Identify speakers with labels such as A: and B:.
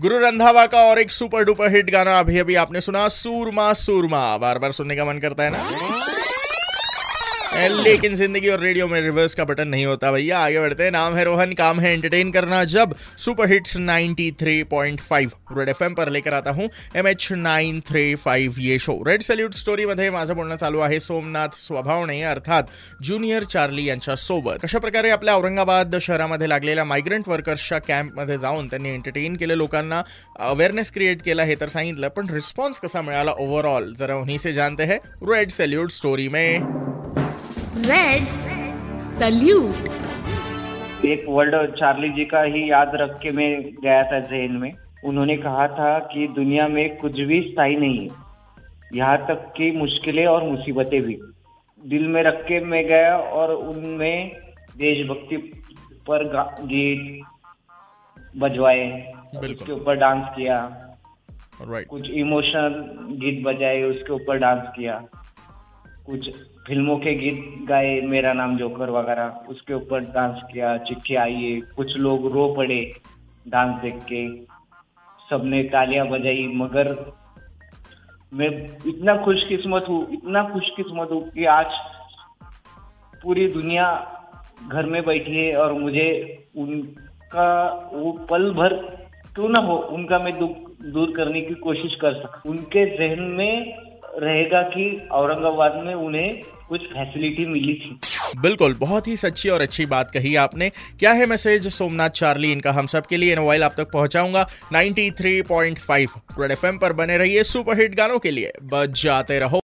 A: गुरु रंधावा का और एक सुपर डुपर हिट गाना अभी अभी आपने सुना, सूरमा सूरमा। बार बार सुनने का मन करता है ना? लेकिन ज़िंदगी और रेडियो में रिवर्स का बटन नहीं होता भैया। आगे बढ़ते हैं। नाम है रोहन, काम है एंटरटेन करना। जब सुपर हिट्स 93.5 रेड एफएम पर लेकर आता हूँ। M H nine three five ये शो रेड सल्यूट स्टोरीमध्ये माझं बोलणं चालू आहे सोमनाथ स्वभावने अर्थात ज्युनियर चार्ली यांच्या सोबत कशा प्रकारे आपल्या औरंगाबाद शहरामध्ये लागलेल्या मायग्रंट वर्कर्सच्या कॅम्पमध्ये जाऊन त्यांनी एंटरटेन केलं, लोकांना अवेअरनेस क्रिएट केला हे तर सांगितलं, पण रिस्पॉन्स कसा मिळाला ओव्हरऑल जरा उन्हीं से जानते हैं रेड सल्यूट स्टोरी में.
B: रेड सल्यूट
C: एक वर्ड चार्ली जी का ही याद रख के मैं गया था जहन में। उन्होंने कहा था कि दुनिया में कुछ भी स्थायी नहीं है। यहाँ तक कि मुश्किलें और मुसीबतें भी। दिल में रख के मैं गया और उनमें देशभक्ति पर गीत बजवाए। उसके ऊपर डांस किया।
A: Right.
C: कुछ इमोशनल गीत बजाए उसके ऊपर डांस किया। कुछ फ़िल्मों के गीत गाए, मेरा नाम जोकर वगैरह, उसके ऊपर डांस किया, चिट्ठी आई है, कुछ लोग रो पड़े डांस देख के। सबने तालियाँ बजाई, मगर मैं इतना खुशकिस्मत हूँ, इतना खुशकिस्मत हूँ कि आज पूरी दुनिया घर में बैठी है और मुझे उनका वो पल भर क्यों ना हो, उनका मैं दुख दूर करने की कोशिश कर सकूँ। उनके जहन में रहेगा कि औरंगाबाद में उन्हें कुछ फैसिलिटी मिली थी।
A: बिल्कुल, बहुत ही सच्ची और अच्छी बात कही आपने। क्या है मैसेज सोमनाथ चार्ली, इनका हम सब के लिए मोबाइल आप तक पहुंचाऊँगा। 93.5 पॉइंट फाइव पर बने रहिए सुपरहिट गानों के लिए। बच जाते रहो।